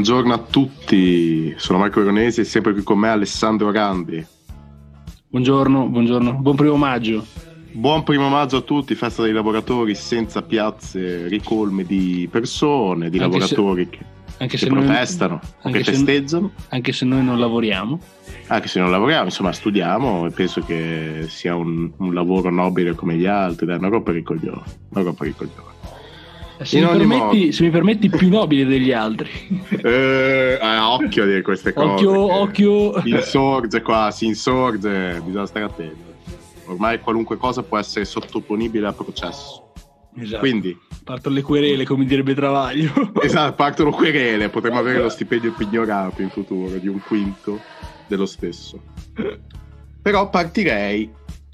Buongiorno a tutti, sono Marco Veronesi e sempre qui con me Alessandro Randi. Buongiorno, buongiorno, buon primo maggio. Buon primo maggio a tutti, festa dei lavoratori senza piazze ricolme di persone, di Anche lavoratori se- che, Anche che noi, protestano anche che se- festeggiano. anche se noi non lavoriamo. Anche se non lavoriamo, insomma, studiamo e penso che sia un, un lavoro nobile come gli altri, dai, una roba per i coglioni. Una roba per i coglioni. Se mi, permetti, se mi permetti, più nobile degli altri. Eh, eh, occhio a dire queste cose. Occhio, occhio. Insorge qua, si insorge, bisogna stare attenti. Ormai qualunque cosa può essere sottoponibile a processo. Esatto. Quindi, Partono le querele, come direbbe Travaglio. esatto, partono querele, potremmo avere lo stipendio pignorato in futuro di un quinto dello stesso. Però partirei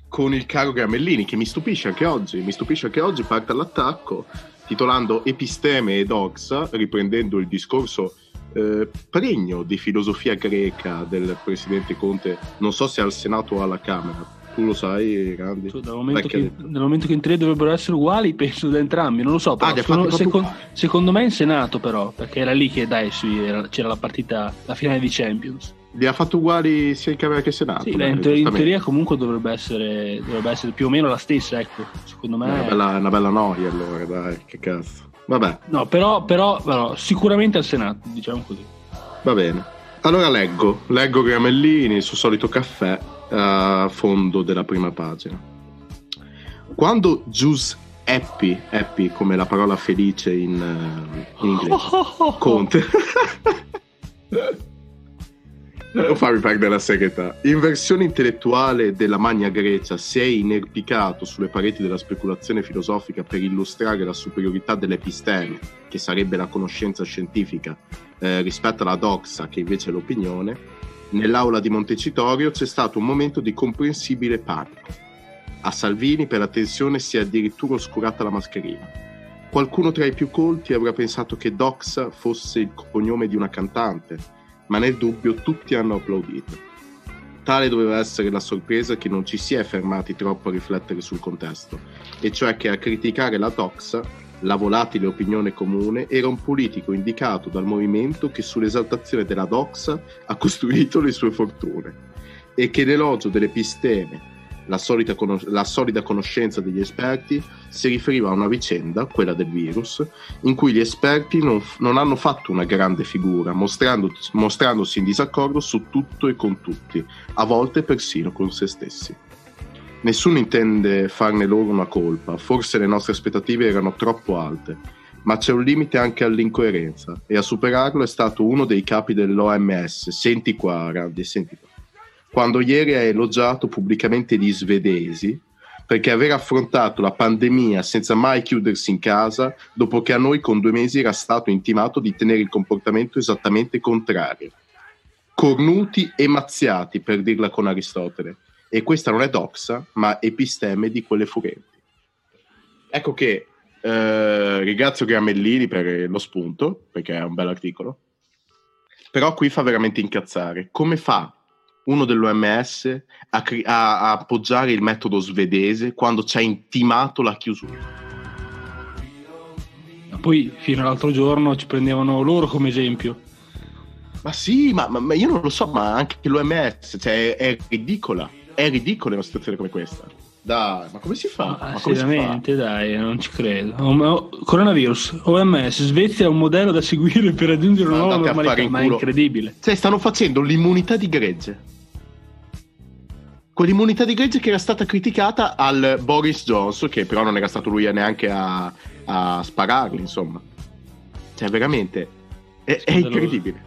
con il caro Gramellini che mi stupisce anche oggi, mi stupisce anche oggi parte all'attacco titolando Episteme e Doxa, riprendendo il discorso eh, pregno di filosofia greca del presidente Conte, non so se al Senato o alla Camera. Tu lo sai, Randi? Dal momento, che, dal momento che in teoria dovrebbero essere uguali, penso da entrambi. Non lo so, però Ah, ha secondo, secondo- me in Senato, però, perché era lì che dai, c'era la partita, la finale di Champions. Li ha fatto uguali sia in Camera che in Senato. Sì, beh, in, te- in teoria comunque dovrebbe essere, dovrebbe essere più o meno la stessa, ecco. Secondo me. Una bella, una bella noia allora, dai, che cazzo. Vabbè, No, però, però no, sicuramente al Senato, diciamo così. va bene. Allora leggo, leggo Gramellini, il suo solito caffè, a fondo della prima pagina. Quando Giuseppe, Happy come la parola felice in, eh, in inglese, Conte. Non farmi perdere la serietà. In versione intellettuale della Magna Grecia si è inerpicato sulle pareti della speculazione filosofica per illustrare la superiorità dell'episteme, che sarebbe la conoscenza scientifica, eh, rispetto alla doxa, che invece è l'opinione. Nell'aula di Montecitorio c'è stato un momento di comprensibile panico. A Salvini per la tensione si è addirittura oscurata la mascherina. Qualcuno tra i più colti avrà pensato che Doxa fosse il cognome di una cantante, ma nel dubbio tutti hanno applaudito. Tale doveva essere la sorpresa che non ci si è fermati troppo a riflettere sul contesto, e cioè che a criticare la Doxa, la volatile opinione comune, era un politico indicato dal movimento che sull'esaltazione della Doxa ha costruito le sue fortune, e che l'elogio dell'episteme, la, conos- la solida conoscenza degli esperti, si riferiva a una vicenda, quella del virus, in cui gli esperti non, non hanno fatto una grande figura, mostrando- mostrandosi in disaccordo su tutto e con tutti, a volte persino con se stessi. Nessuno intende farne loro una colpa, forse le nostre aspettative erano troppo alte, ma c'è un limite anche all'incoerenza e a superarlo è stato uno dei capi dell'OMS. Senti qua, Randi, senti qua. Quando ieri ha elogiato pubblicamente gli svedesi perché aver affrontato la pandemia senza mai chiudersi in casa, dopo che a noi con due mesi era stato intimato di tenere il comportamento esattamente contrario. Cornuti e mazziati, per dirla con Aristotele. E questa non è doxa, ma episteme di quelle furenti. Ecco che eh, ringrazio Gramellini per lo spunto, perché è un bell'articolo. Però qui fa veramente incazzare. Come fa uno dell'OMS a, cri- a- a appoggiare il metodo svedese quando ci ha intimato la chiusura? Poi, fino all'altro giorno, ci prendevano loro come esempio. Ma sì, ma, ma- ma io non lo so, ma anche l'OMS, cioè, è, è ridicola. È ridicola una situazione come questa. Dai, ma come si fa? Ma fa? seriamente, dai, non ci credo. Coronavirus, OMS, Svezia è un modello da seguire per raggiungere una Ma nuova normalità, ma è incredibile. Cioè, stanno facendo l'immunità di gregge. Quell'immunità di gregge che era stata criticata al Boris Johnson, che però non era stato lui neanche a, a spararli, insomma. Cioè, veramente, è, è incredibile.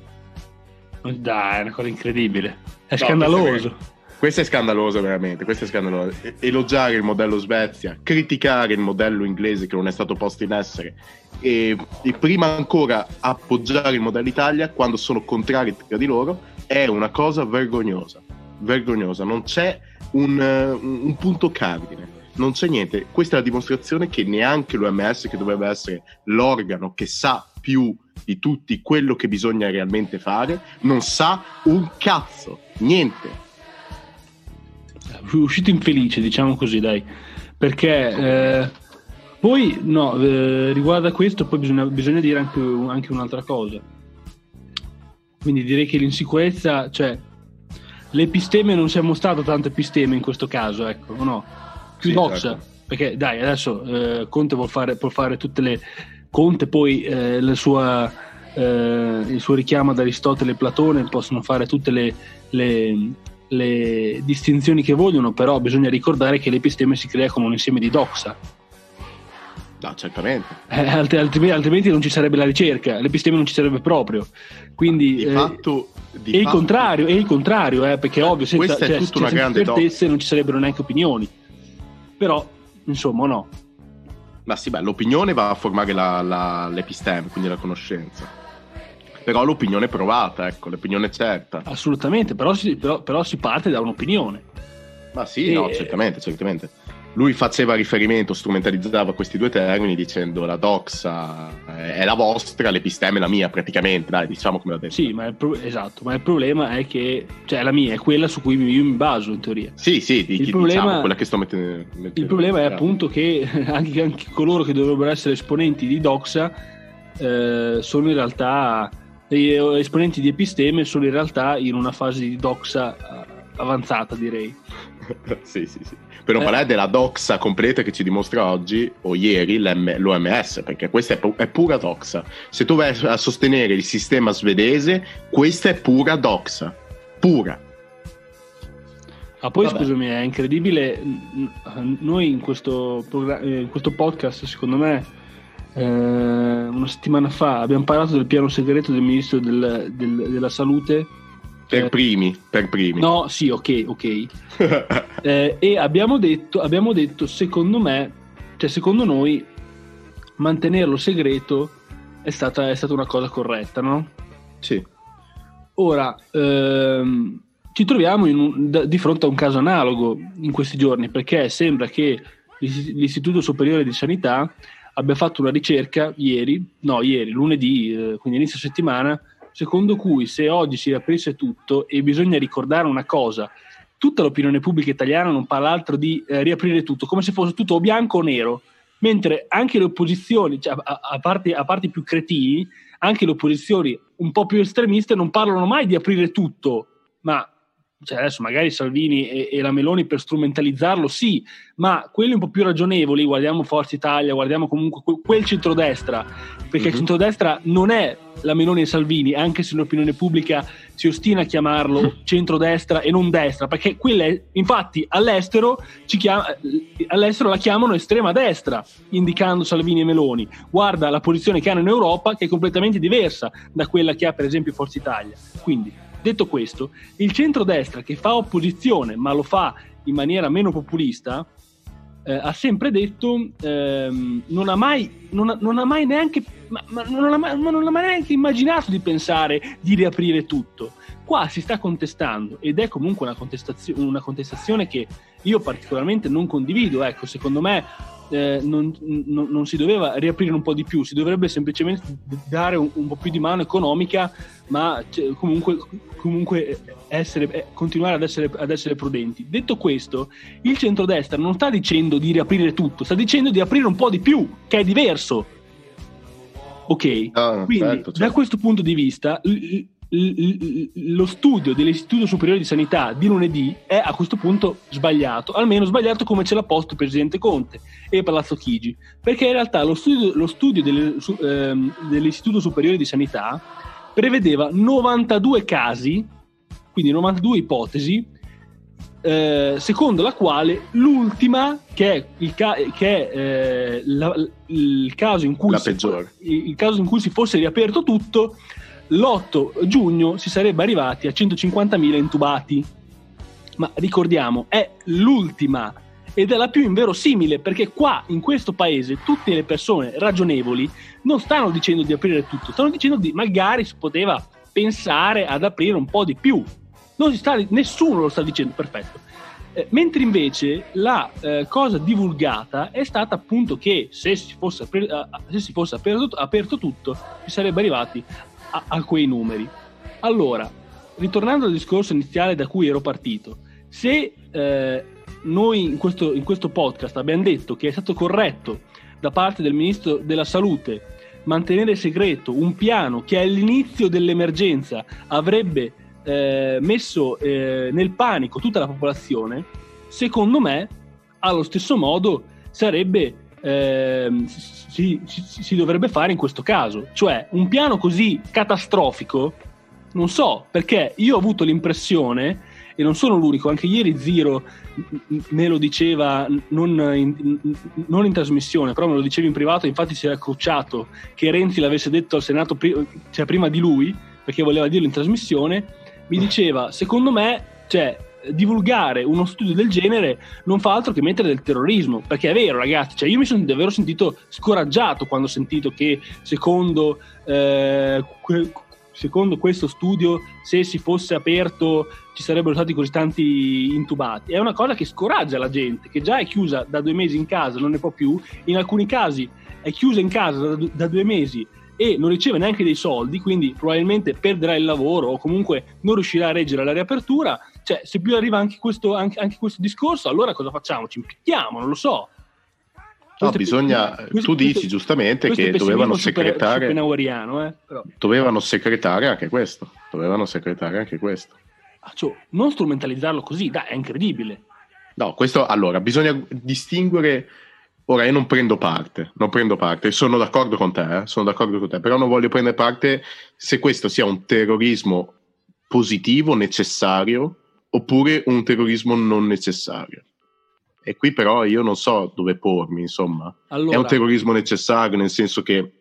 Dai, è una cosa incredibile. È No, scandaloso. Questo è scandaloso, veramente. Questo è scandaloso. Elogiare il modello Svezia, criticare il modello inglese che non è stato posto in essere, e, e prima ancora appoggiare il modello Italia quando sono contrari tra di loro, è una cosa vergognosa. Vergognosa. Non c'è un, eh, un- un punto cardine. Non c'è niente. Questa è la dimostrazione che neanche l'OMS, che dovrebbe essere l'organo che sa più di tutti quello che bisogna realmente fare, non sa un cazzo. Niente. uscito infelice, diciamo così, dai, perché eh, poi no, eh, riguardo a questo poi bisogna, bisogna dire anche, anche, un'altra cosa. Quindi direi che l'insicurezza, cioè l'episteme non si è mostrato tanto episteme in questo caso, ecco, o no? Più sì, doxa, certo. perché dai, adesso eh, Conte vuol fare, vuol fare tutte le... Conte poi eh, la sua, eh, il suo richiamo ad Aristotele e Platone possono fare tutte le, le, le distinzioni che vogliono, però bisogna ricordare che l'episteme si crea come un insieme di doxa. No, certamente. Eh, altrimenti, altrimenti, non ci sarebbe la ricerca, l'episteme non ci sarebbe proprio. Quindi, di eh, fatto, di è, fatto, il contrario, è il contrario, eh, perché ovvio, senza, questa è cioè, tutta una grande certezze non ci sarebbero neanche opinioni. Però, insomma, no. Ma sì, beh, l'opinione va a formare la, la, l'episteme, quindi la conoscenza però l'opinione è provata, ecco, l'opinione è certa. Assolutamente, però si, però, però si parte da un'opinione. Ma sì, e... no, certamente, certamente. Lui faceva riferimento, strumentalizzava questi due termini dicendo la doxa è la vostra, l'episteme è la mia praticamente, dai, diciamo come l'ha detto. Sì, ma pro- esatto, ma il problema è che, cioè la mia è quella su cui io mi baso in teoria. Sì, sì, di, il problema, diciamo, quella che sto mettendo. mettendo il problema è appunto che anche, anche, coloro che dovrebbero essere esponenti di doxa eh, sono in realtà gli esponenti di episteme sono in realtà in una fase di doxa eh, avanzata, direi. sì, sì, sì. Per non eh. parlare della doxa completa che ci dimostra oggi o ieri l'OMS, perché questa è, pu- è, pura doxa. Se tu vai a sostenere il sistema svedese, questa è pura doxa. Pura. Ah, poi Vabbè. scusami, è incredibile. Noi in questo, programma, eh, in questo podcast, secondo me, eh, una settimana fa abbiamo parlato del piano segreto del ministro del, del, della salute. Per eh, primi, per primi. No, sì, ok, ok. eh, e abbiamo detto, abbiamo detto, secondo me, cioè secondo noi, mantenerlo segreto è stata, è stata una cosa corretta, no? Sì. Ora, ehm, ci troviamo un, da, di fronte a un caso analogo in questi giorni, perché sembra che l'Istituto Superiore di Sanità abbia fatto una ricerca ieri, no, ieri, lunedì, eh, quindi inizio settimana, secondo cui se oggi si riaprisse tutto e bisogna ricordare una cosa, tutta l'opinione pubblica italiana non parla altro di eh, riaprire tutto, come se fosse tutto bianco o nero, mentre anche le opposizioni, cioè, a, a, parte, a parte più cretini, anche le opposizioni un po' più estremiste non parlano mai di aprire tutto, ma cioè adesso magari Salvini e, e, la Meloni per strumentalizzarlo sì, ma quelli un po' più ragionevoli, guardiamo Forza Italia, guardiamo comunque quel, quel centrodestra, perché mm-hmm. il mhm. centrodestra non è la Meloni e Salvini, anche se l'opinione pubblica si ostina a chiamarlo centrodestra e non destra, perché quelle, infatti all'estero, chiama, all'estero la chiamano estrema destra, indicando Salvini e Meloni. Guarda la posizione che hanno in Europa che è completamente diversa da quella che ha per esempio Forza Italia. Quindi Detto questo, il centrodestra che fa opposizione, ma lo fa in maniera meno populista, eh, ha sempre detto ehm, non, ha mai, non, ha, non, ha mai, neanche ma, ma non, ha mai, non ha mai neanche immaginato di pensare di riaprire tutto. Qua si sta contestando ed è comunque una contestazione, una contestazione che io particolarmente non condivido. Ecco, secondo me eh, non, non, non, si doveva riaprire un po' di più, si dovrebbe semplicemente dare un, un po' più di mano economica, ma cioè, comunque, comunque essere, eh, continuare ad essere, ad essere, prudenti. Detto questo, il centrodestra non sta dicendo di riaprire tutto, sta dicendo di aprire un po' di più, che è diverso. Ok, ah, quindi certo, certo. da questo punto di vista lo studio dell'Istituto Superiore di Sanità di lunedì è a questo punto sbagliato, almeno sbagliato come ce l'ha posto il Presidente Conte e Palazzo Chigi, perché in realtà lo studio, lo studio delle, ehm, dell'Istituto Superiore di Sanità prevedeva 92 casi, quindi 92 ipotesi, eh, secondo la quale l'ultima, che è il, ca- che è, eh, la, il, caso si, il caso in cui si fosse riaperto tutto, l'8 giugno si sarebbe arrivati a 150.000 intubati. Ma ricordiamo, è l'ultima ed è la più inverosimile perché qua in questo paese tutte le persone ragionevoli non stanno dicendo di aprire tutto, stanno dicendo di magari si poteva pensare ad aprire un po' di più. Sta, nessuno lo sta dicendo, perfetto. Eh, mentre invece la eh, cosa divulgata è stata appunto che se si fosse, apri- uh, se si fosse aperto, aperto, tutto si sarebbe arrivati a, a quei numeri. Allora, ritornando al discorso iniziale da cui ero partito, se eh, noi in questo, in questo podcast abbiamo detto che è stato corretto da parte del Ministro della Salute mantenere segreto un piano che all'inizio dell'emergenza avrebbe eh, messo eh, nel panico tutta la popolazione, secondo me, allo stesso modo sarebbe, eh, si, si, si, dovrebbe fare in questo caso. Cioè, un piano così catastrofico, non so, perché io ho avuto l'impressione, e non sono l'unico, anche ieri Ziro me lo diceva non in, non in trasmissione, però me lo diceva in privato, infatti si era cruciato che Renzi l'avesse detto al Senato pri- cioè prima di lui, perché voleva dirlo in trasmissione, mi diceva, secondo me, cioè, divulgare uno studio del genere non fa altro che mettere del terrorismo perché è vero ragazzi cioè io mi sono davvero sentito scoraggiato quando ho sentito che secondo eh, que- secondo questo studio se si fosse aperto ci sarebbero stati così tanti intubati. È una cosa che scoraggia la gente che già è chiusa da due mesi in casa non ne può più. In alcuni casi è chiusa in casa da, da due mesi e non riceve neanche dei soldi, quindi probabilmente perderà il lavoro o comunque non riuscirà a reggere la riapertura. Cioè, se più arriva anche questo, anche, anche questo discorso, allora cosa facciamo? Ci impicchiamo, non lo so. No, bisogna, questo, tu dici questo, giustamente questo che dovevano secretare, eh, dovevano secretare anche questo, dovevano secretare anche questo. Ah, cioè, non strumentalizzarlo così, dai, è incredibile. No, questo allora bisogna distinguere Ora io non prendo parte, non prendo parte, sono d'accordo con te, eh? sono d'accordo con te, però non voglio prendere parte se questo sia un terrorismo positivo, necessario, oppure un terrorismo non necessario. E qui però io non so dove pormi, insomma. Allora, è un terrorismo necessario nel senso che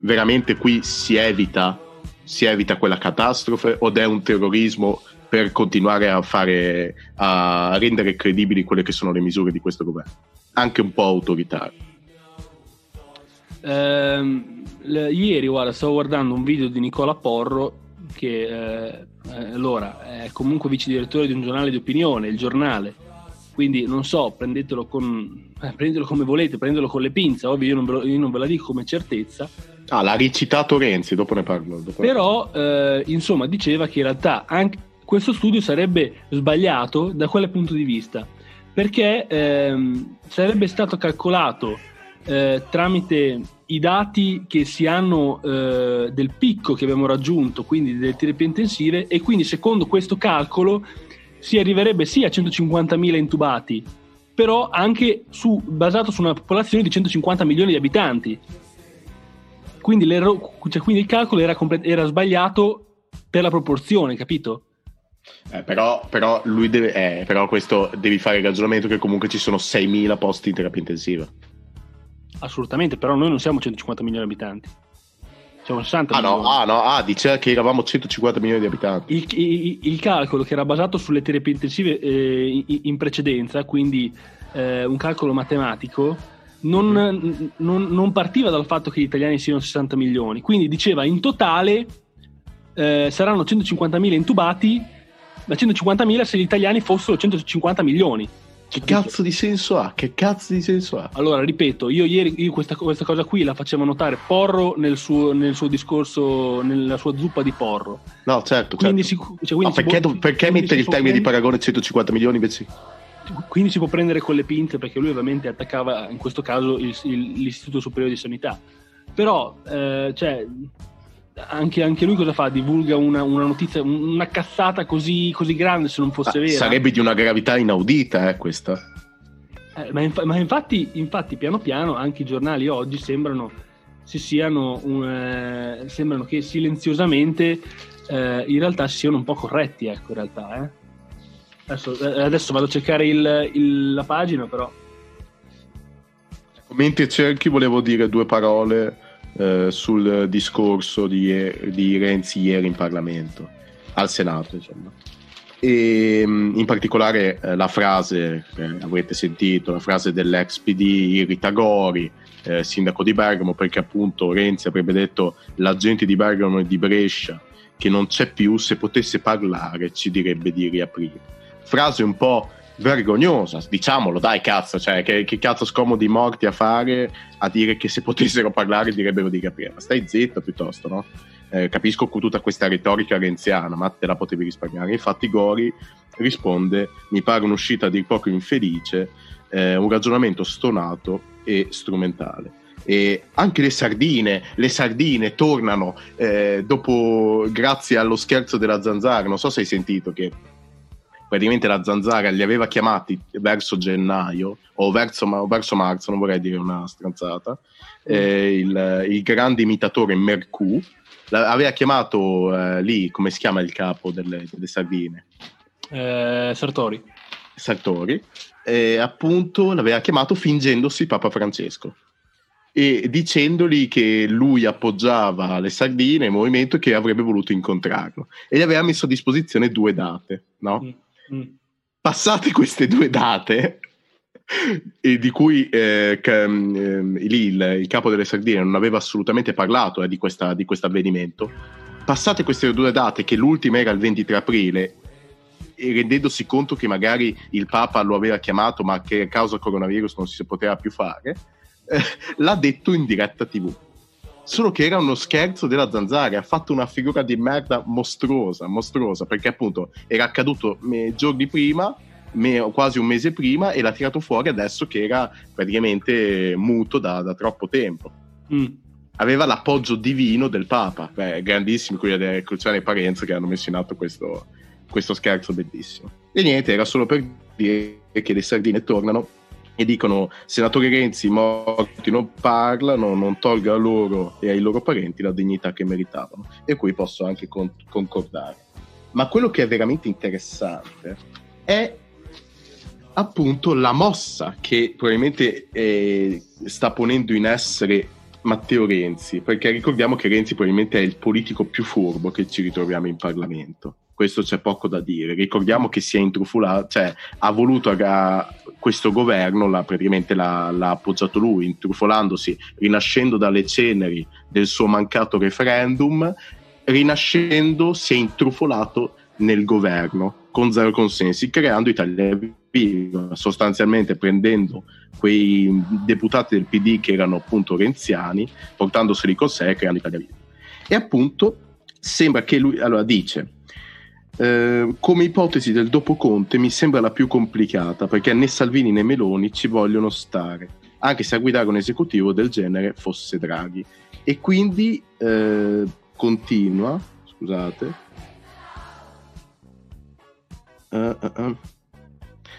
veramente qui si evita, si evita quella catastrofe o è un terrorismo per continuare a, fare, a rendere credibili quelle che sono le misure di questo governo? Anche un po' autoritario. Eh, ieri guarda, stavo guardando un video di Nicola Porro che eh, eh, allora è comunque vice direttore di un giornale di opinione, il giornale. Quindi non so, prendetelo, con, eh, prendetelo come volete, prendetelo con le pinze, ovvio io non, ve lo, io non ve la dico come certezza. Ah, l'ha ricitato Renzi, dopo ne parlo. Dopo Però, eh, insomma, diceva che in realtà anche questo studio sarebbe sbagliato da quale punto di vista perché ehm, sarebbe stato calcolato eh, tramite i dati che si hanno eh, del picco che abbiamo raggiunto, quindi delle terapie intensive, e quindi secondo questo calcolo si arriverebbe sì a 150.000 intubati, però anche su, basato su una popolazione di 150 milioni di abitanti. Quindi, cioè, quindi il calcolo era, complet- era sbagliato per la proporzione, capito? Eh, però, però, lui deve, eh, però questo devi fare il ragionamento che comunque ci sono 6.000 posti in terapia intensiva. Assolutamente, però noi non siamo 150 milioni di abitanti. Siamo 60 ah, milioni. No, ah, no, ah, dice che eravamo 150 milioni di abitanti. Il, il, il calcolo che era basato sulle terapie intensive eh, in precedenza, quindi eh, un calcolo matematico, non, mm. non, non, partiva dal fatto che gli italiani siano 60 milioni, quindi diceva in totale eh, saranno 150.000 intubati da 150.000 se gli italiani fossero 150 milioni. Che cazzo di senso ha? Che cazzo di senso ha? Allora, ripeto, io ieri io questa, questa, cosa qui la facevo notare Porro nel suo, nel suo, discorso, nella sua zuppa di Porro. No, certo. Quindi certo. Si, cioè, no, perché, può, perché mettere il termine di paragone 150 milioni invece? Quindi si può prendere con le pinze perché lui ovviamente attaccava in questo caso il, il, l'Istituto Superiore di Sanità. Però, eh, cioè, anche, anche, lui cosa fa? Divulga una, una notizia, una cazzata così, così, grande se non fosse ah, vera. Sarebbe di una gravità inaudita, eh, questa. Eh, ma, inf- ma infatti, infatti, piano piano, anche i giornali oggi sembrano, si siano un, eh, sembrano che silenziosamente eh, in realtà si siano un po' corretti, ecco, in realtà. Eh. Adesso, eh, adesso, vado a cercare il, il, la pagina, però. Mentre cerchi, volevo dire due parole eh, sul discorso di, di, Renzi ieri in Parlamento, al Senato, insomma. E mm, in particolare eh, la frase che avrete sentito, la frase dell'ex PD Iri Tagori, eh, sindaco di Bergamo, perché appunto Renzi avrebbe detto la gente di Bergamo e di Brescia che non c'è più, se potesse parlare ci direbbe di riaprire. Frase un po' vergognosa, diciamolo, dai cazzo, cioè che, che, cazzo scomodi morti a fare a dire che se potessero parlare direbbero di capire, ma stai zitto piuttosto, no? eh, capisco tutta questa retorica renziana, ma te la potevi risparmiare. Infatti Gori risponde, mi pare un'uscita di poco infelice, eh, un ragionamento stonato e strumentale. E anche le sardine, le sardine tornano eh, dopo, grazie allo scherzo della zanzara. Non so se hai sentito che praticamente la zanzara li aveva chiamati verso gennaio o verso, o verso marzo, non vorrei dire una stronzata. Eh, il, il, grande imitatore Mercù aveva chiamato eh, lì, come si chiama il capo delle, delle sardine? Eh, Sartori. Sartori, e appunto l'aveva chiamato fingendosi Papa Francesco e dicendogli che lui appoggiava le sardine, il movimento che avrebbe voluto incontrarlo e gli aveva messo a disposizione due date, no? Mm. Mm. Passate queste due date, e di cui eh, che, eh, il, il, capo delle sardine non aveva assolutamente parlato eh, di questo avvenimento, passate queste due date, che l'ultima era il 23 aprile, e rendendosi conto che magari il Papa lo aveva chiamato, ma che a causa coronavirus non si poteva più fare, eh, l'ha detto in diretta TV. Solo che era uno scherzo della zanzara, ha fatto una figura di merda mostruosa, mostruosa, perché appunto era accaduto me, giorni prima, quasi un mese prima, e l'ha tirato fuori adesso che era praticamente muto da, da troppo tempo. Mm. Aveva l'appoggio divino del Papa, Beh, grandissimi quelli delle Cruciane Parenze che hanno messo in atto questo, questo scherzo bellissimo. E niente, era solo per dire che le sardine tornano e dicono senatore Renzi morti non parlano, non tolga a loro e ai loro parenti la dignità che meritavano e qui posso anche con- concordare. Ma quello che è veramente interessante è appunto la mossa che probabilmente eh, sta ponendo in essere Matteo Renzi, perché ricordiamo che Renzi probabilmente è il politico più furbo che ci ritroviamo in Parlamento questo c'è poco da dire. Ricordiamo che si è intrufolato, cioè ha voluto a, questo governo, l'ha, praticamente l'ha, l'ha, appoggiato lui, intrufolandosi, rinascendo dalle ceneri del suo mancato referendum, rinascendo si è intrufolato nel governo con zero consensi, creando Italia Viva, sostanzialmente prendendo quei deputati del PD che erano appunto renziani, portandoseli con sé e creando Italia Viva. E appunto sembra che lui, allora dice, eh, come ipotesi del dopo Conte mi sembra la più complicata perché né Salvini né Meloni ci vogliono stare, anche se a guidare un esecutivo del genere fosse Draghi. E quindi eh, continua, scusate. Uh, uh, uh.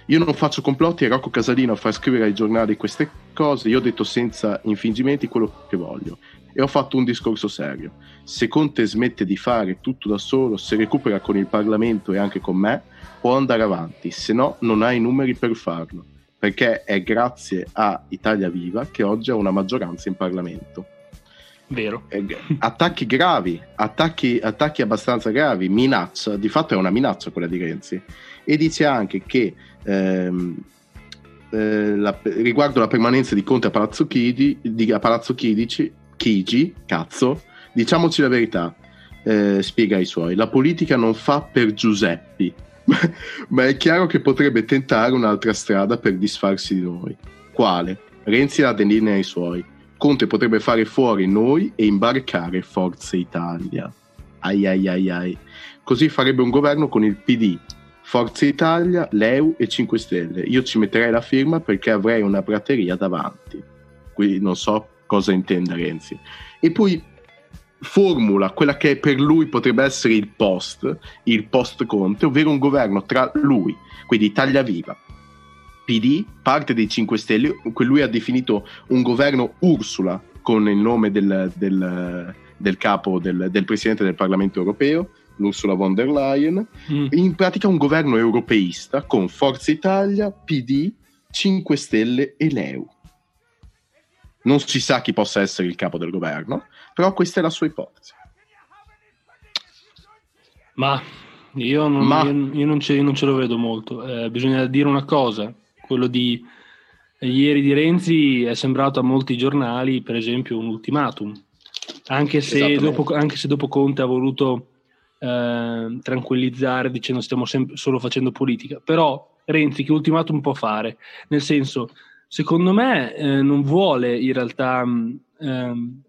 Io non faccio complotti, è Rocco Casalino a far scrivere ai giornali queste cose, io ho detto senza infingimenti quello che voglio e ho fatto un discorso serio. Se Conte smette di fare tutto da solo, se recupera con il Parlamento e anche con me, può andare avanti, se no non ha i numeri per farlo, perché è grazie a Italia Viva che oggi ha una maggioranza in Parlamento. Vero. Attacchi gravi, attacchi, attacchi abbastanza gravi, minaccia, di fatto è una minaccia quella di Renzi. E dice anche che ehm, eh, la, riguardo la permanenza di Conte a Palazzo, Chidi, di, a Palazzo Chidici, Chigi, cazzo, diciamoci la verità, eh, spiega ai suoi, la politica non fa per Giuseppi, ma è chiaro che potrebbe tentare un'altra strada per disfarsi di noi. Quale? Renzi la denina ai suoi. Conte potrebbe fare fuori noi e imbarcare Forza Italia. Ai ai ai ai. Così farebbe un governo con il PD, Forza Italia, l'EU e 5 Stelle. Io ci metterei la firma perché avrei una prateria davanti. Qui non so cosa intenda Renzi. E poi formula quella che per lui potrebbe essere il post, il post Conte, ovvero un governo tra lui, quindi Italia Viva, PD, parte dei 5 Stelle, che lui ha definito un governo Ursula con il nome del, del, del capo del, del, presidente del Parlamento europeo, l'Ursula von der Leyen, mm. in pratica un governo europeista con Forza Italia, PD, 5 Stelle e l'EU non si sa chi possa essere il capo del governo, però questa è la sua ipotesi. Ma io non, Ma... Io, io non, ce, non ce, lo vedo molto. Eh, bisogna dire una cosa, quello di ieri di Renzi è sembrato a molti giornali, per esempio, un ultimatum. Anche se, dopo, anche se dopo, Conte ha voluto eh, tranquillizzare dicendo stiamo sempre, solo facendo politica, però Renzi che ultimatum può fare? Nel senso, secondo me eh, non vuole in realtà mm, ehm,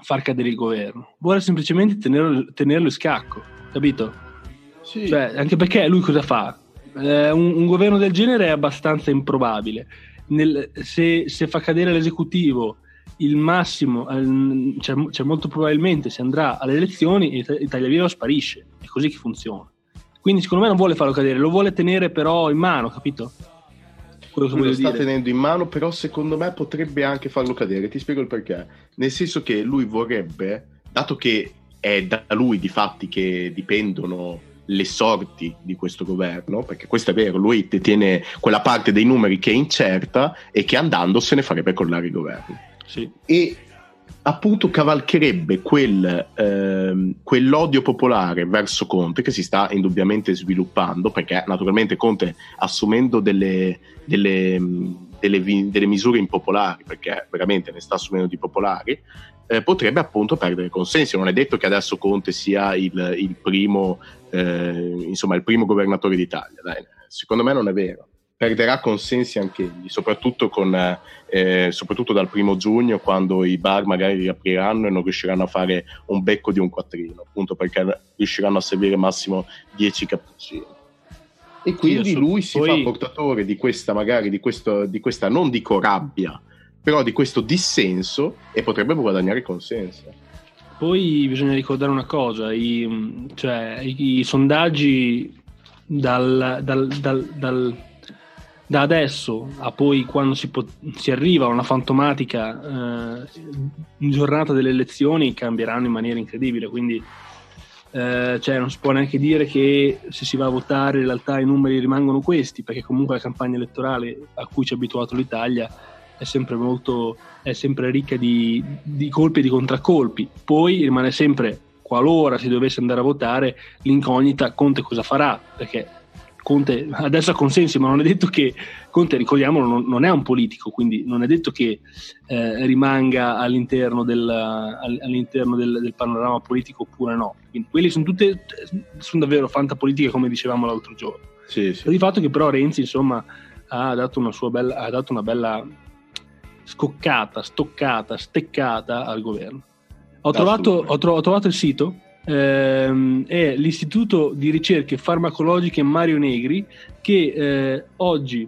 far cadere il governo, vuole semplicemente tenerlo, tenerlo in scacco, capito? Sì. Cioè, anche perché lui cosa fa? Eh, un, un, governo del genere è abbastanza improbabile. Nel, se, se, fa cadere l'esecutivo il massimo, cioè, cioè, molto probabilmente si andrà alle elezioni e Italia Viva sparisce. È così che funziona. Quindi secondo me non vuole farlo cadere, lo vuole tenere però in mano, capito? Quello che lo sta dire. tenendo in mano, però secondo me potrebbe anche farlo cadere. Ti spiego il perché. Nel senso che lui vorrebbe, dato che è da lui di fatti che dipendono le sorti di questo governo, perché questo è vero, lui detiene quella parte dei numeri che è incerta e che andando se ne farebbe collare il governo. Sì. E appunto cavalcherebbe quel, ehm, quell'odio popolare verso Conte che si sta indubbiamente sviluppando perché naturalmente Conte assumendo delle, delle, delle, delle misure impopolari perché veramente ne sta assumendo di popolari eh, potrebbe appunto perdere consensi. Non è detto che adesso Conte sia il, il primo eh, insomma il primo governatore d'Italia Dai, secondo me non è vero perderà consensi anche egli, soprattutto, con, eh, soprattutto, dal primo giugno quando i bar magari riapriranno e non riusciranno a fare un becco di un quattrino, appunto perché riusciranno a servire massimo 10 cappuccini. E quindi so, lui si poi... fa portatore di questa, magari di, questo, di questa, non dico rabbia, però di questo dissenso e potrebbe guadagnare consenso. Poi bisogna ricordare una cosa, i, cioè, i, i sondaggi dal, dal, dal, dal da adesso a poi quando si, po- si arriva a una fantomatica eh, giornata delle elezioni cambieranno in maniera incredibile quindi eh, cioè non si può neanche dire che se si va a votare in realtà i numeri rimangono questi perché comunque la campagna elettorale a cui ci ha abituato l'Italia è sempre molto è sempre ricca di, di colpi e di contraccolpi. Poi rimane sempre qualora si dovesse andare a votare l'incognita Conte cosa farà perché Conte adesso ha consensi, ma non è detto che Conte, ricordiamolo, non, non è un politico, quindi non è detto che eh, rimanga all'interno, del, all'interno del, del, panorama politico oppure no. Quindi quelli sono tutte sono davvero fantapolitiche, come dicevamo l'altro giorno. Sì, sì. Di fatto che però Renzi, insomma, ha dato una, sua bella, ha dato una bella scoccata, stoccata, steccata al governo. Ho trovato, ho, tro- ho trovato il sito ehm, è l'Istituto di Ricerche Farmacologiche Mario Negri che eh, oggi,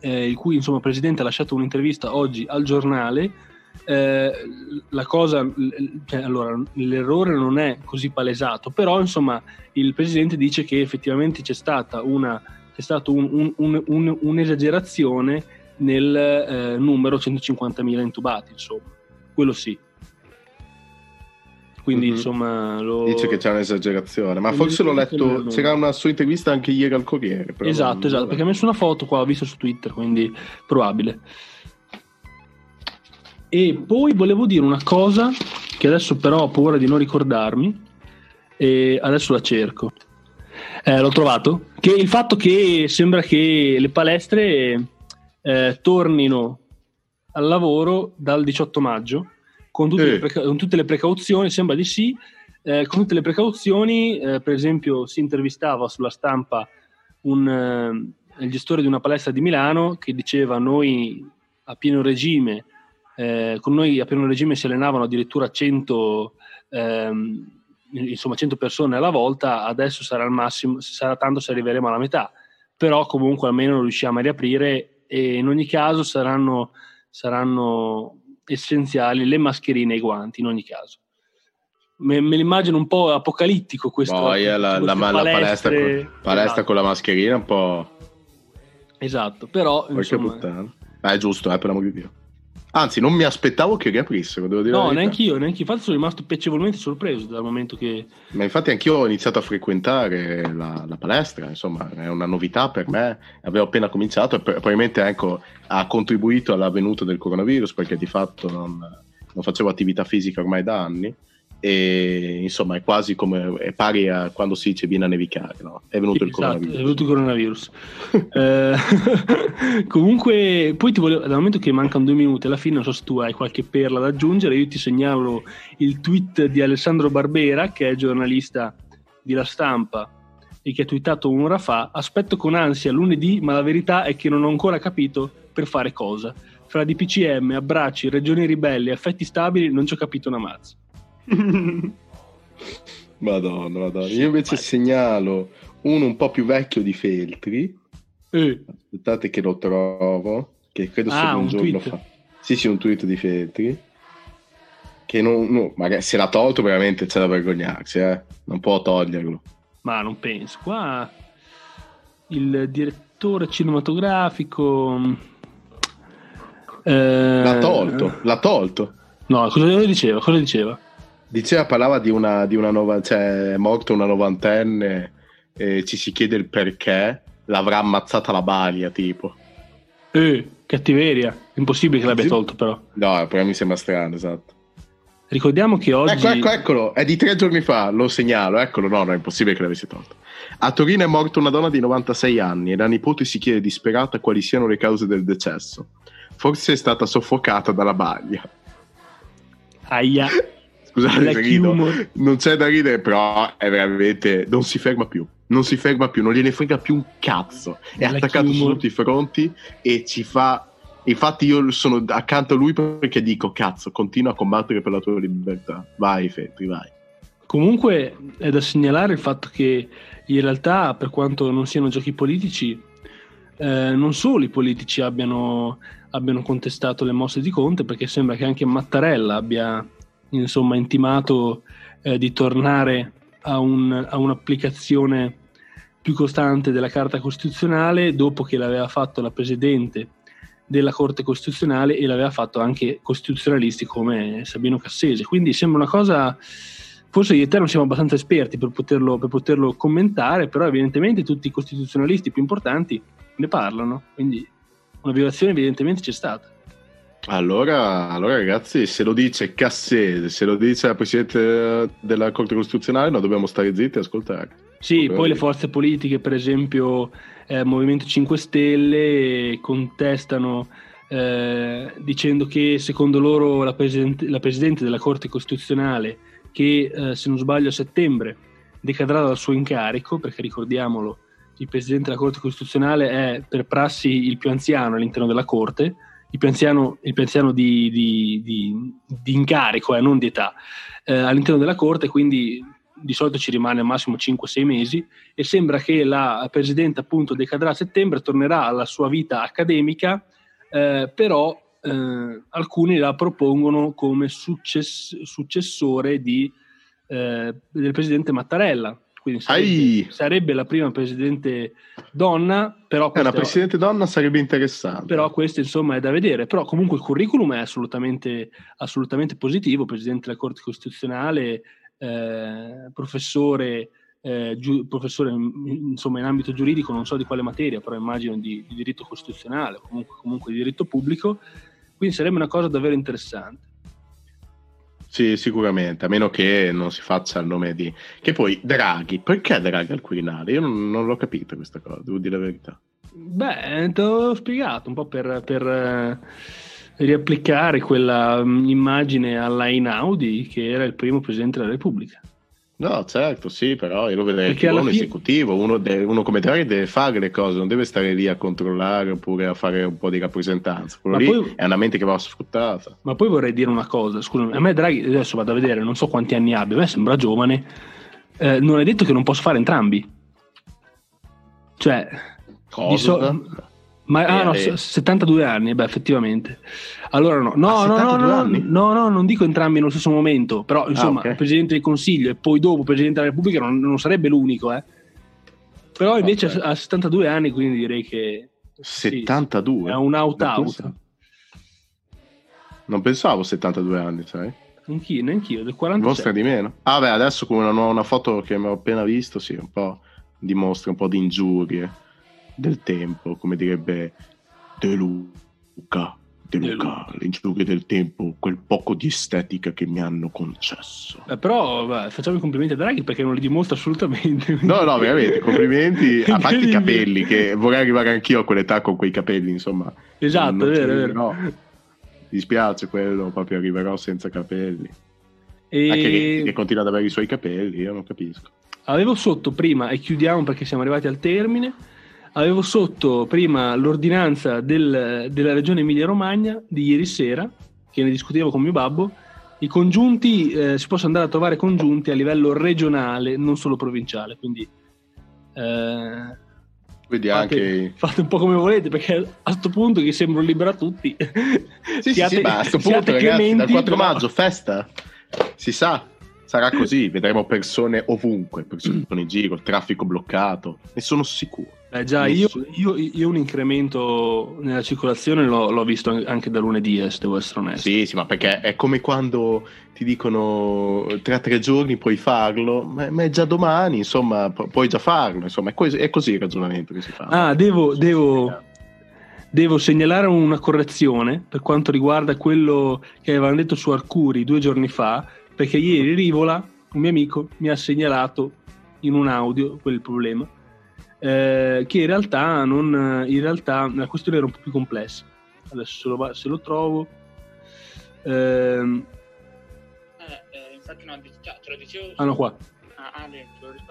eh, il cui insomma, presidente ha lasciato un'intervista oggi al giornale, eh, la cosa, cioè, allora, l'errore non è così palesato, però insomma il presidente dice che effettivamente c'è stata una, c'è stato un, un, un, un'esagerazione nel eh, numero 150.000 intubati, insomma, quello sì quindi mm-hmm. insomma lo... dice che c'è un'esagerazione ma forse l'ho letto c'era una sua intervista anche ieri al Corriere esatto esatto perché ha messo una foto qua l'ho vista su Twitter quindi probabile. E poi volevo dire una cosa che adesso però ho paura di non ricordarmi e adesso la cerco. Eh, l'ho trovato? Che il fatto che sembra che le palestre eh, tornino al lavoro dal 18 maggio con tutte, eh. le, preca- con tutte le, precauzioni, sembra di sì, eh, con tutte le precauzioni, eh, per esempio si intervistava sulla stampa un, eh, il gestore di una palestra di Milano che diceva noi a pieno regime, eh, con noi a pieno regime si allenavano addirittura 100, ehm, insomma 100 persone alla volta, adesso sarà al massimo, sarà tanto se arriveremo alla metà, però comunque almeno riusciamo a riaprire e in ogni caso saranno, saranno essenziali, le mascherine e i guanti in ogni caso. Me, me l'immagino un po' apocalittico questo. Poi la, la, la, palestra, con, palestra esatto. con la mascherina un po'... Esatto, però... Insomma... Ah, è giusto, eh, per l'amor di Dio. Anzi, non mi aspettavo che riaprissero, devo dire. No, neanche io, neanche Infatti sono rimasto piacevolmente sorpreso dal momento che... Ma infatti anch'io ho iniziato a frequentare la, la palestra, insomma, è una novità per me. Avevo appena cominciato e probabilmente ecco, ha contribuito alla venuta del coronavirus perché di fatto non, non facevo attività fisica ormai da anni e insomma è quasi come è pari a quando si dice viene a nevicare no? è venuto il esatto, coronavirus è venuto il coronavirus eh, comunque poi ti volevo dal momento che mancano due minuti alla fine non so se tu hai qualche perla da aggiungere io ti segnalo il tweet di Alessandro Barbera che è giornalista di La Stampa e che ha twittato un'ora fa aspetto con ansia lunedì ma la verità è che non ho ancora capito per fare cosa fra DPCM, abbracci, regioni ribelli, effetti stabili, non ci ho capito una mazza. Madonna, madonna. Io invece segnalo uno un po' più vecchio di Feltri. Eh. Aspettate che lo trovo, che credo ah, sia un, un giorno tweet. fa. Sì, sì, un tweet di Feltri. Che non, no, magari se l'ha tolto veramente c'è da vergognarsi, eh. Non può toglierlo. Ma non penso. Qua il direttore cinematografico... Eh... L'ha tolto, l'ha tolto. No, cosa diceva? Cosa diceva? Diceva, parlava di una, di una nuova, cioè è morta una novantenne e ci si chiede il perché l'avrà ammazzata la balia, tipo. Eh, cattiveria. Impossibile che l'abbia tolto, però. No, però mi sembra strano, esatto. Ricordiamo che oggi. Ecco, ecco, eccolo, è di tre giorni fa, lo segnalo, eccolo, no, no, è impossibile che l'avesse tolto. A Torino è morta una donna di 96 anni e la nipote si chiede disperata quali siano le cause del decesso. Forse è stata soffocata dalla baglia. Aia. Scusate, rido. non c'è da ridere, però è veramente. Non si ferma più. Non si ferma più, non gliene frega più un cazzo. È Black attaccato humor. su tutti i fronti e ci fa. Infatti, io sono accanto a lui perché dico: Cazzo, continua a combattere per la tua libertà. Vai, Fetri, vai. Comunque, è da segnalare il fatto che in realtà, per quanto non siano giochi politici, eh, non solo i politici abbiano, abbiano contestato le mosse di Conte, perché sembra che anche Mattarella abbia insomma, intimato eh, di tornare a, un, a, un'applicazione più costante della Carta Costituzionale dopo che l'aveva fatto la Presidente della Corte Costituzionale e l'aveva fatto anche costituzionalisti come Sabino Cassese. Quindi sembra una cosa, forse io e te non siamo abbastanza esperti per poterlo, per poterlo commentare, però evidentemente tutti i costituzionalisti più importanti ne parlano, quindi una violazione evidentemente c'è stata. Allora, allora, ragazzi, se lo dice Cassese, se lo dice la Presidente della Corte Costituzionale, noi dobbiamo stare zitti e ascoltare. Sì, poi le forze politiche, per esempio eh, Movimento 5 Stelle, contestano eh, dicendo che secondo loro la, presidente, la Presidente della Corte Costituzionale, che eh, se non sbaglio a settembre decadrà dal suo incarico, perché ricordiamolo, il Presidente della Corte Costituzionale è per prassi il più anziano all'interno della Corte, il anziano, il più anziano di, di, di, di, incarico, eh, non di età, eh, all'interno della Corte, quindi di solito ci rimane al massimo 5-6 mesi e sembra che la Presidente appunto decadrà a settembre, tornerà alla sua vita accademica, eh, però eh, alcuni la propongono come success- successore di, eh, del Presidente Mattarella quindi sarebbe, sarebbe, la prima presidente donna, però... Eh, la presidente donna sarebbe interessante. Però questo insomma è da vedere, però comunque il curriculum è assolutamente, assolutamente positivo, presidente della Corte Costituzionale, eh, professore... Eh, giu- professore insomma in ambito giuridico, non so di quale materia, però immagino di, di diritto costituzionale, comunque, comunque di diritto pubblico, quindi sarebbe una cosa davvero interessante. Sì, sicuramente, a meno che non si faccia il nome di... Che poi, Draghi, perché Draghi al Quirinale? Io non, non l'ho capito questa cosa, devo dire la verità. Beh, te l'ho spiegato un po' per, per eh, riapplicare quella um, immagine alla Inaudi che era il primo Presidente della Repubblica. No, certo, sì, però io lo vedrei più un fine... esecutivo, uno, de- uno, come Draghi deve fare le cose, non deve stare lì a controllare oppure a fare un po' di rappresentanza. Quello ma lì poi... è una mente che va sfruttata. Ma poi vorrei dire una cosa, scusa, a me Draghi, adesso vado a vedere, non so quanti anni abbia, a me sembra giovane, eh, non è detto che non posso fare entrambi. Cioè, cosa? So- ma ah, no, 72 anni, beh, effettivamente. Allora no, no, ah, no, no, no, no, no, non dico entrambi nello stesso momento, però ah, insomma, ah, okay. Presidente del Consiglio e poi dopo Presidente della Repubblica non, non sarebbe l'unico, eh. Però invece okay. a 72 anni, quindi direi che 72 sì, è un out out. Non pensavo 72 anni, sai? Anch'io, neanch'io, del 46. Vostra di meno. Ah, beh, adesso come una, una foto che mi ho appena visto, sì, un po' dimostra un po' di ingiurie del tempo, come direbbe De Luca. De Luca, le ingiurie del tempo, quel poco di estetica che mi hanno concesso. Eh, però beh, facciamo i complimenti a Draghi perché non li dimostra assolutamente. No, no, veramente, complimenti. a parte i capelli, che vorrei arrivare anch'io a quell'età con quei capelli, insomma. Esatto, è vero, è vero. No, mi dispiace quello, proprio arriverò senza capelli. E... Anche che, che continua ad avere i suoi capelli, io non capisco. Avevo sotto prima, e chiudiamo perché siamo arrivati al termine, avevo sotto prima l'ordinanza del, della regione Emilia-Romagna di ieri sera, che ne discutevo con mio babbo. I congiunti eh, si possono andare a trovare congiunti a livello regionale, non solo provinciale. Quindi, eh, quindi fate, anche... fate, un po' come volete, perché a questo punto che sembro libero a tutti. Sì, siate, sì, sì, ma a questo punto, ragazzi, dal 4 maggio, festa, si sa sarà così, vedremo persone ovunque, persone in giro, traffico bloccato, ne sono sicuro. Eh già, io, io, io, un incremento nella circolazione l'ho, l'ho, visto anche da lunedì, eh, se devo essere onesto. Sì, sì, ma perché è come quando ti dicono tra tre giorni puoi farlo, ma, ma è già domani, insomma, pu- puoi già farlo, insomma, è così, è così, il ragionamento che si fa. Ah, devo, devo, devo segnalare una correzione per quanto riguarda quello che avevano detto su Arcuri due giorni fa, perché ieri Rivola, un mio amico, mi ha segnalato in un audio quel problema, eh, che in realtà, non, in realtà la questione era un po' più complessa. Adesso se lo, se lo trovo... Ehm, eh, eh, infatti no, già, te lo dicevo... Ah no, qua. Ah, ah,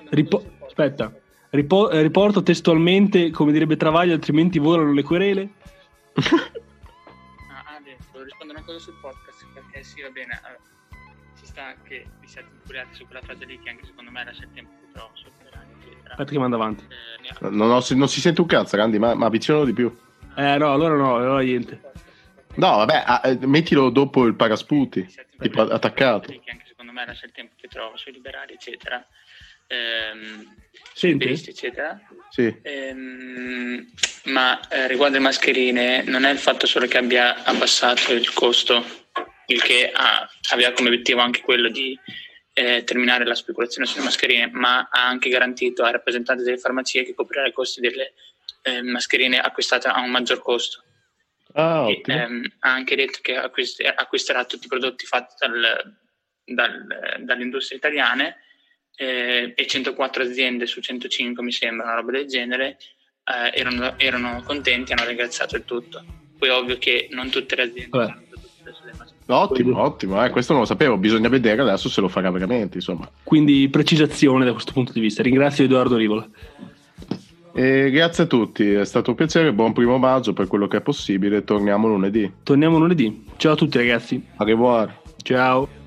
Ripo- aspetta, Ripo- riporto testualmente, come direbbe Travaglio, altrimenti volano le querele. ah, ah, devo rispondere una cosa sul podcast, perché sì, va bene sta che vi siete infuriati su quella frase lì che anche secondo me lascia il tempo superare, Aspetta che mando avanti. Non, ho, non, si sente un cazzo, Randy, ma, ma avvicinalo di più. Eh no, allora no, allora niente. No, vabbè, ah, eh, mettilo dopo il parasputi, tipo attaccato. Che anche secondo me lascia il tempo che trovo sui liberali, eccetera. Ehm, Senti? eccetera. Sì. Ehm, ma eh, riguardo le mascherine, non è il fatto solo che abbia abbassato il costo il che ha, aveva come obiettivo anche quello di eh, terminare la speculazione sulle mascherine, ma ha anche garantito ai rappresentanti delle farmacie che coprirà i costi delle eh, mascherine acquistate a un maggior costo. Ah, e, ehm, ha anche detto che acquist- acquisterà tutti i prodotti fatti dal, dal, dalle industrie italiane eh, e 104 aziende su 105 mi sembra, una roba del genere, eh, erano, erano, contenti, hanno ringraziato il tutto. Poi ovvio che non tutte le aziende Vabbè. hanno Ottimo, ottimo, eh, questo non lo sapevo, bisogna vedere adesso se lo farà veramente. Insomma. Quindi precisazione da questo punto di vista. Ringrazio Edoardo Rivola. E grazie a tutti, è stato un piacere, buon primo maggio per quello che è possibile, torniamo lunedì. Torniamo lunedì. Ciao a tutti ragazzi. A revoir. Ciao.